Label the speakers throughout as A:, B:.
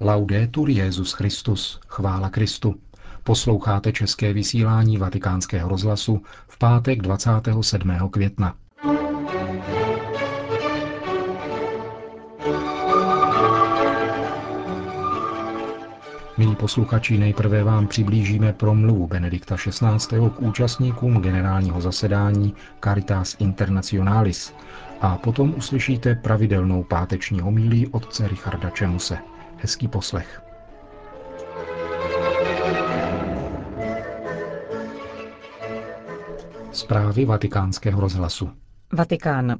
A: Laudetur Jezus Christus, chvála Kristu. Posloucháte české vysílání Vatikánského rozhlasu v pátek 27. května. Milí posluchači, nejprve vám přiblížíme promluvu Benedikta XVI. k účastníkům generálního zasedání Caritas Internationalis a potom uslyšíte pravidelnou páteční homílí otce Richarda Čemuse. Hezký poslech. Zprávy vatikánského rozhlasu.
B: Vatikán.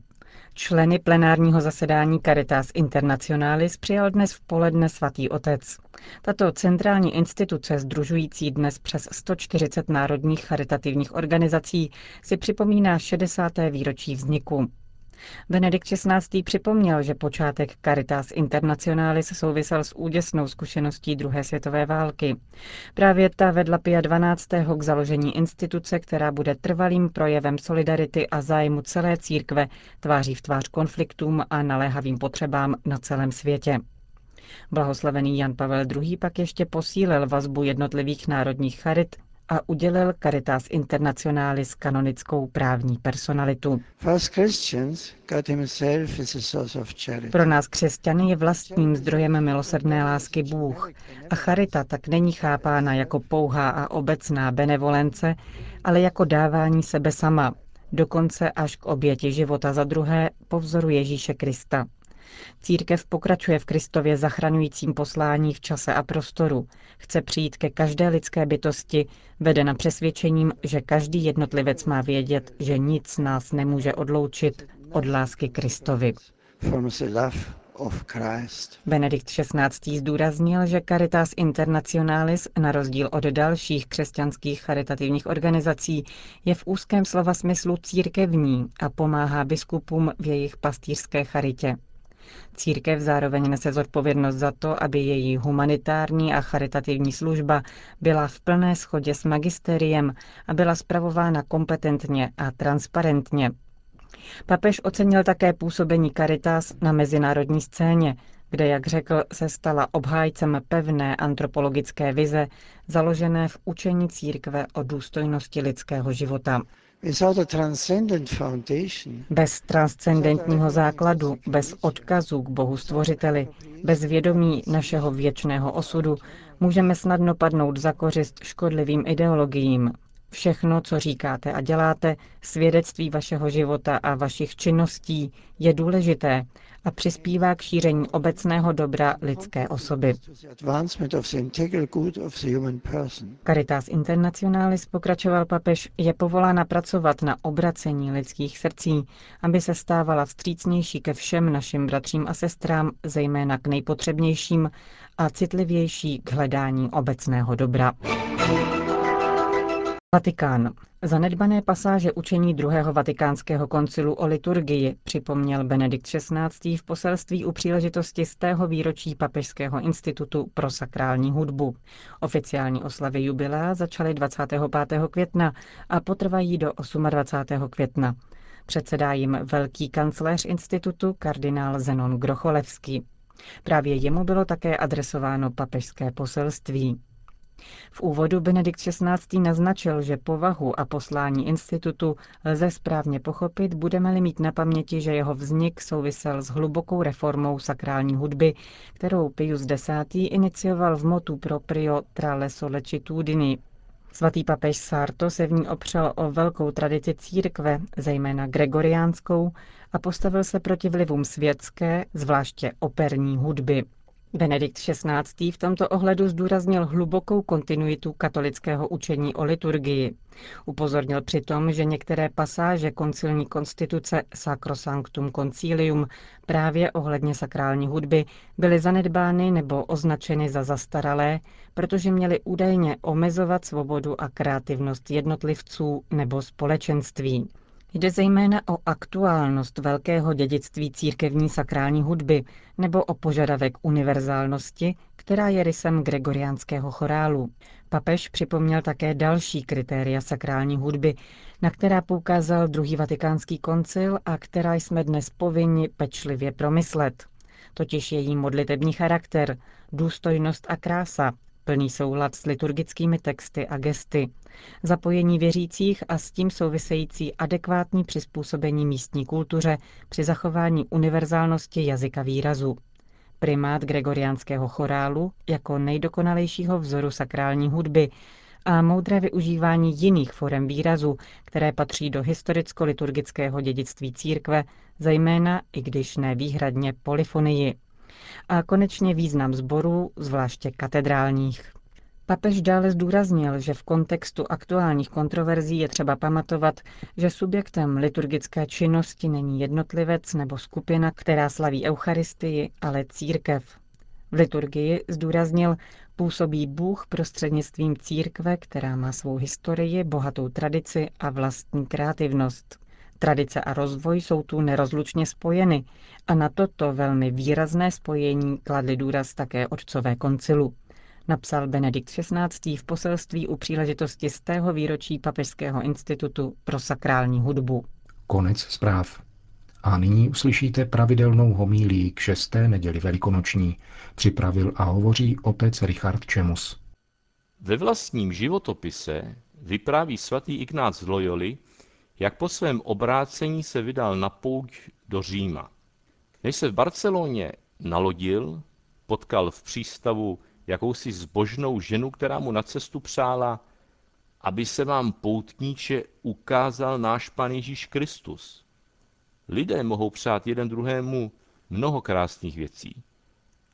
B: Členy plenárního zasedání Caritas Internationalis přijal dnes v poledne svatý otec. Tato centrální instituce, združující dnes přes 140 národních charitativních organizací, si připomíná 60. výročí vzniku. Benedikt XVI. připomněl, že počátek Caritas Internationalis souvisel s úděsnou zkušeností druhé světové války. Právě ta vedla Pia 12. k založení instituce, která bude trvalým projevem solidarity a zájmu celé církve, tváří v tvář konfliktům a naléhavým potřebám na celém světě. Blahoslavený Jan Pavel II. pak ještě posílil vazbu jednotlivých národních charit a udělil Caritas Internationalis kanonickou právní personalitu. Pro nás křesťany je vlastním zdrojem milosrdné lásky Bůh a charita tak není chápána jako pouhá a obecná benevolence, ale jako dávání sebe sama, dokonce až k oběti života za druhé po vzoru Ježíše Krista. Církev pokračuje v Kristově zachraňujícím poslání v čase a prostoru. Chce přijít ke každé lidské bytosti, vedena přesvědčením, že každý jednotlivec má vědět, že nic nás nemůže odloučit od lásky Kristovi. Benedikt XVI. zdůraznil, že Caritas Internationalis, na rozdíl od dalších křesťanských charitativních organizací, je v úzkém slova smyslu církevní a pomáhá biskupům v jejich pastýřské charitě. Církev zároveň nese zodpovědnost za to, aby její humanitární a charitativní služba byla v plné schodě s magisteriem a byla spravována kompetentně a transparentně. Papež ocenil také působení Caritas na mezinárodní scéně, kde, jak řekl, se stala obhájcem pevné antropologické vize, založené v učení církve o důstojnosti lidského života. Bez transcendentního základu, bez odkazu k Bohu Stvořiteli, bez vědomí našeho věčného osudu, můžeme snadno padnout za kořist škodlivým ideologiím. Všechno, co říkáte a děláte, svědectví vašeho života a vašich činností je důležité a přispívá k šíření obecného dobra lidské osoby. Caritas Internationalis, pokračoval papež, je povolána pracovat na obracení lidských srdcí, aby se stávala vstřícnější ke všem našim bratřím a sestrám, zejména k nejpotřebnějším a citlivější k hledání obecného dobra. Vatikán. Zanedbané pasáže učení druhého vatikánského koncilu o liturgii připomněl Benedikt XVI. v poselství u příležitosti z tého výročí Papežského institutu pro sakrální hudbu. Oficiální oslavy jubilea začaly 25. května a potrvají do 28. května. Předsedá jim velký kancléř institutu kardinál Zenon Grocholevský. Právě jemu bylo také adresováno papežské poselství. V úvodu Benedikt XVI. naznačil, že povahu a poslání institutu lze správně pochopit, budeme-li mít na paměti, že jeho vznik souvisel s hlubokou reformou sakrální hudby, kterou Pius X. inicioval v motu proprio tra le. Svatý papež Sarto se v ní opřel o velkou tradici církve, zejména gregoriánskou, a postavil se proti vlivům světské, zvláště operní hudby. Benedikt XVI. v tomto ohledu zdůraznil hlubokou kontinuitu katolického učení o liturgii. Upozornil přitom, že některé pasáže koncilní konstituce Sacrosanctum Concilium právě ohledně sakrální hudby byly zanedbány nebo označeny za zastaralé, protože měly údajně omezovat svobodu a kreativnost jednotlivců nebo společenství. Jde zejména o aktuálnost velkého dědictví církevní sakrální hudby nebo o požadavek univerzálnosti, která je rysem gregoriánského chorálu. Papež připomněl také další kritéria sakrální hudby, na která poukázal druhý vatikánský koncil a která jsme dnes povinni pečlivě promyslet. totiž její modlitební charakter, důstojnost a krása, plný soulad s liturgickými texty a gesty, zapojení věřících a s tím související adekvátní přizpůsobení místní kultuře při zachování univerzálnosti jazyka výrazu. Primát gregoriánského chorálu jako nejdokonalejšího vzoru sakrální hudby a moudré využívání jiných forem výrazu, které patří do historicko-liturgického dědictví církve, zejména, i když ne výhradně, polifonii. A konečně význam sborů, zvláště katedrálních. Papež dále zdůraznil, že v kontextu aktuálních kontroverzí je třeba pamatovat, že subjektem liturgické činnosti není jednotlivec nebo skupina, která slaví Eucharistii, ale církev. V liturgii zdůraznil, působí Bůh prostřednictvím církve, která má svou historii, bohatou tradici a vlastní kreativnost. Tradice a rozvoj jsou tu nerozlučně spojeny a na toto velmi výrazné spojení kladli důraz také otcové koncilu. Napsal Benedikt XVI. v poselství u příležitosti z tého výročí Papežského institutu pro sakrální hudbu.
A: Konec zpráv. A nyní uslyšíte pravidelnou homílii k šesté neděli velikonoční. Připravil a hovoří otec Richard Čemus.
C: Ve vlastním životopise vypráví svatý Ignác z Loyoli, jak po svém obrácení se vydal na pouť do Říma. Než se v Barceloně nalodil, potkal v přístavu jakousi zbožnou ženu, která mu na cestu přála, aby se vám poutníče ukázal náš Pan Ježíš Kristus. Lidé mohou přát jeden druhému mnoho krásných věcí,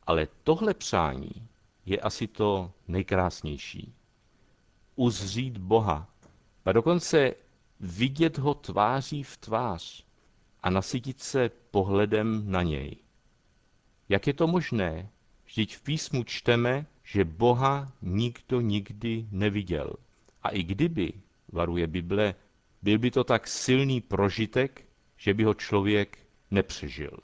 C: ale tohle přání je asi to nejkrásnější. Uzřít Boha a dokonce vidět ho tváří v tvář a nasytit se pohledem na něj. Jak je to možné? Vždyť v písmu čteme, že Boha nikdo nikdy neviděl. A i kdyby, varuje Bible, byl by to tak silný prožitek, že by ho člověk nepřežil.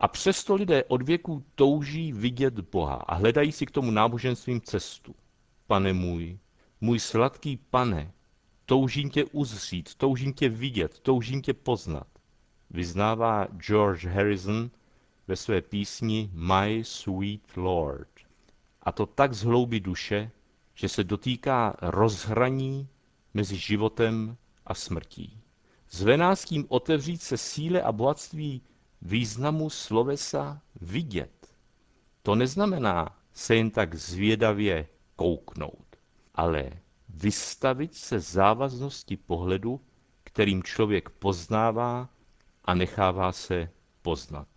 C: A přesto lidé od věků touží vidět Boha a hledají si k tomu náboženstvím cestu. Pane můj, můj sladký pane, toužím tě uzřít, toužím tě vidět, toužím tě poznat. Vyznává George Harrison ve své písni My Sweet Lord. A to tak z hlouby duše, že se dotýká rozhraní mezi životem a smrtí. Zve nás tím otevřít se síle a bohatství významu slovesa vidět. To neznamená se jen tak zvědavě kouknout, ale vystavit se závaznosti pohledu, kterým člověk poznává a nechává se poznat.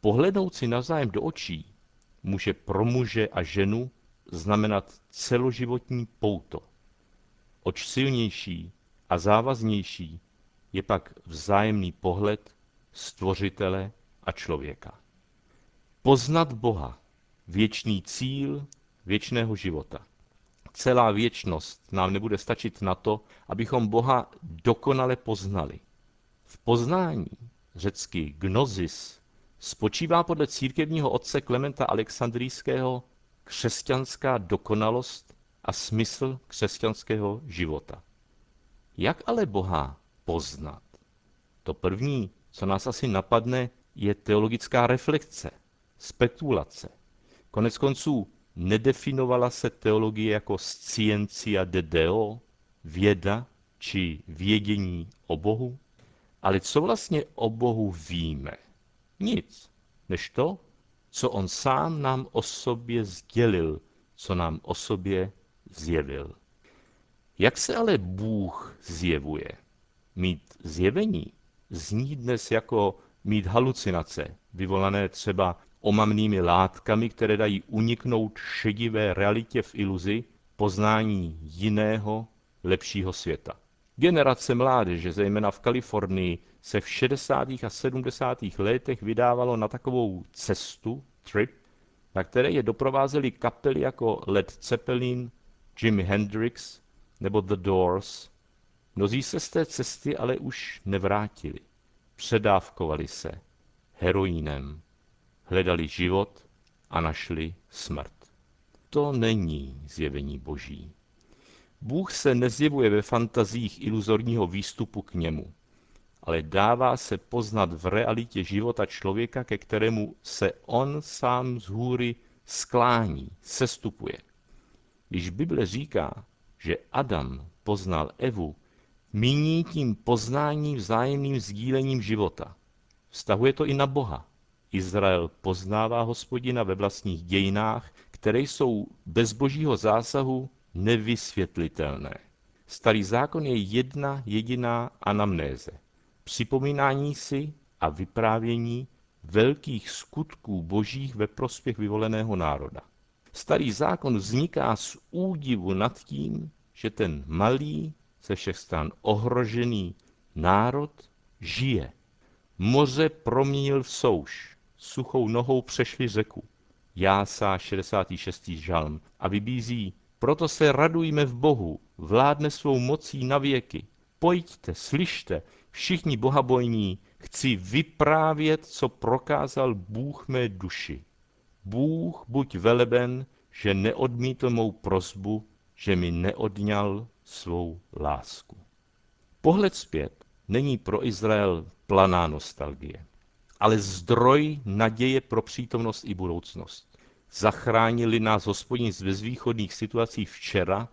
C: Pohlednout si navzájem do očí může pro muže a ženu znamenat celoživotní pouto. Oč silnější a závaznější je pak vzájemný pohled stvořitele a člověka. Poznat Boha, věčný cíl věčného života. Celá věčnost nám nebude stačit na to, abychom Boha dokonale poznali. V poznání, řecky gnosis, spočívá podle církevního otce Klementa Alexandrijského křesťanská dokonalost a smysl křesťanského života. Jak ale Boha poznat? To první, co nás asi napadne, je teologická reflexe, spekulace. Konec konců nedefinovala se teologie jako scientia de deo, věda či vědění o Bohu? Ale co vlastně o Bohu víme? Nic, než to, co on sám nám o sobě sdělil, co nám o sobě zjevil. Jak se ale Bůh zjevuje? Mít zjevení zní dnes jako mít halucinace, vyvolané třeba omamnými látkami, které dají uniknout šedivé realitě v iluzi poznání jiného, lepšího světa. Generace mládeže, zejména v Kalifornii, se v 60. a 70. letech vydávalo na takovou cestu, trip, na které je doprovázely kapely jako Led Zeppelin, Jimi Hendrix nebo The Doors. Mnozí se z té cesty ale už nevrátili. Předávkovali se heroínem, hledali život a našli smrt. To není zjevení boží. Bůh se nezjevuje ve fantazích iluzorního výstupu k němu, ale dává se poznat v realitě života člověka, ke kterému se on sám z hůry sklání, sestupuje. Když Bible říká, že Adam poznal Evu, míní tím poznání vzájemným sdílením života. Vztahuje to i na Boha. Izrael poznává hospodina ve vlastních dějinách, které jsou bez božího zásahu nevysvětlitelné. Starý zákon je jedna jediná anamnéze. Připomínání si a vyprávění velkých skutků božích ve prospěch vyvoleného národa. Starý zákon vzniká z údivu nad tím, že ten malý, ze všech stran ohrožený národ žije. Moře proměnil v souš, suchou nohou přešli řeku. Jásá 66. žalm a vybízí, proto se radujme v Bohu, vládne svou mocí na věky. Pojďte, slyšte, všichni bohabojní, chci vyprávět, co prokázal Bůh mé duši. Bůh buď veleben, že neodmítl mou prozbu, že mi neodňal svou lásku. Pohled zpět není pro Izrael planá nostalgie, ale zdroj naděje pro přítomnost i budoucnost. Zachránili nás hospodin z bezvýchodných situací včera,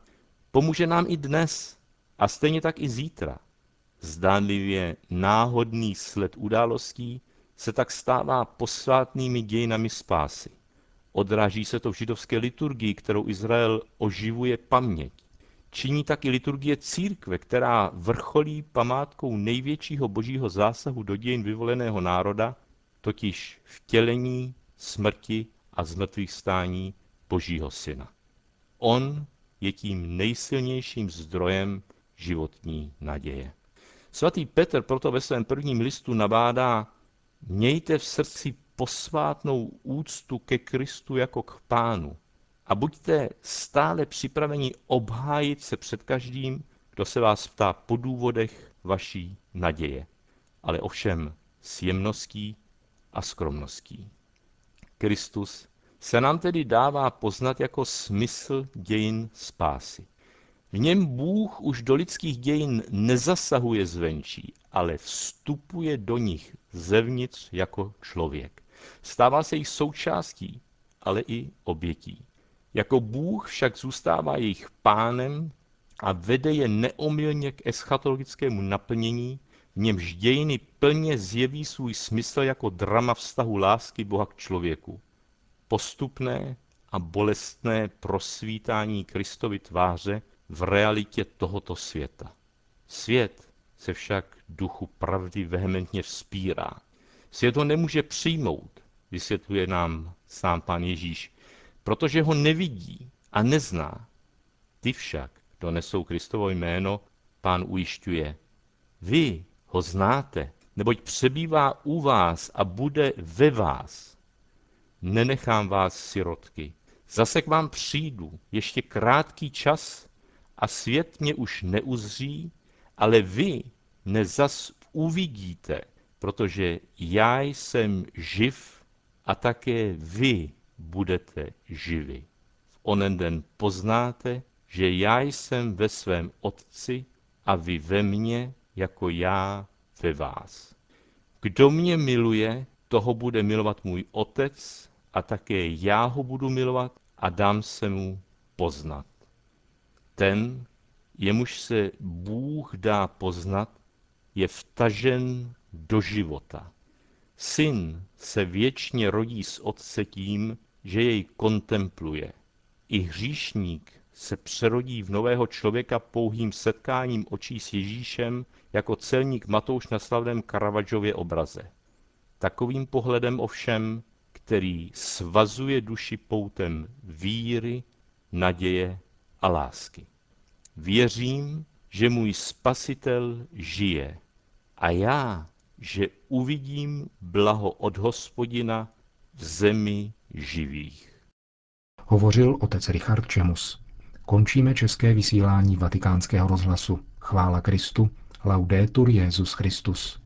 C: pomůže nám i dnes a stejně tak i zítra. Zdánlivě náhodný sled událostí se tak stává posvátnými dějinami spásy. Odráží se to v židovské liturgii, kterou Izrael oživuje paměť. Činí tak i liturgie církve, která vrcholí památkou největšího božího zásahu do dějin vyvoleného národa, totiž vtělení, smrti a zmrtvých stání božího syna. On je tím nejsilnějším zdrojem životní naděje. Svatý Petr proto ve svém prvním listu nabádá, mějte v srdci posvátnou úctu ke Kristu jako k pánu a buďte stále připraveni obhájit se před každým, kdo se vás ptá po důvodech vaší naděje, ale ovšem s jemností a skromností. Kristus se nám tedy dává poznat jako smysl dějin spásy. V něm Bůh už do lidských dějin nezasahuje zvenčí, ale vstupuje do nich zevnitř jako člověk. Stává se jich součástí, ale i obětí. Jako Bůh však zůstává jejich pánem a vede je neomylně k eschatologickému naplnění, v němž dějiny plně zjeví svůj smysl jako drama vztahu lásky Boha k člověku. Postupné a bolestné prosvítání Kristovy tváře v realitě tohoto světa. Svět se však duchu pravdy vehementně vzpírá. Svět ho nemůže přijmout, vysvětluje nám sám pán Ježíš, protože ho nevidí a nezná. Ty však, kdo nesou Kristovo jméno, pán ujišťuje. Vy ho znáte, neboť přebývá u vás a bude ve vás. Nenechám vás sirotky. Zase k vám přijdu, ještě krátký čas a svět mě už neuzří, ale vy nezas uvidíte, protože já jsem živ a také vy budete živi. V onen den poznáte, že já jsem ve svém Otci a vy ve mně, jako já ve vás. Kdo mě miluje, toho bude milovat můj Otec a také já ho budu milovat a dám se mu poznat. Ten, jemuž se Bůh dá poznat, je vtažen do života. Syn se věčně rodí z Otce tím, že jej kontempluje. I hříšník se přerodí v nového člověka pouhým setkáním očí s Ježíšem jako celník Matouš na slavném Karavadžově obraze. Takovým pohledem ovšem, který svazuje duši poutem víry, naděje a lásky. Věřím, že můj spasitel žije a já, že uvidím blaho od hospodina v zemi živých.
A: Hovořil otec Richard Čemus. Končíme české vysílání vatikánského rozhlasu. Chvála Kristu. Laudetur Jezus Christus.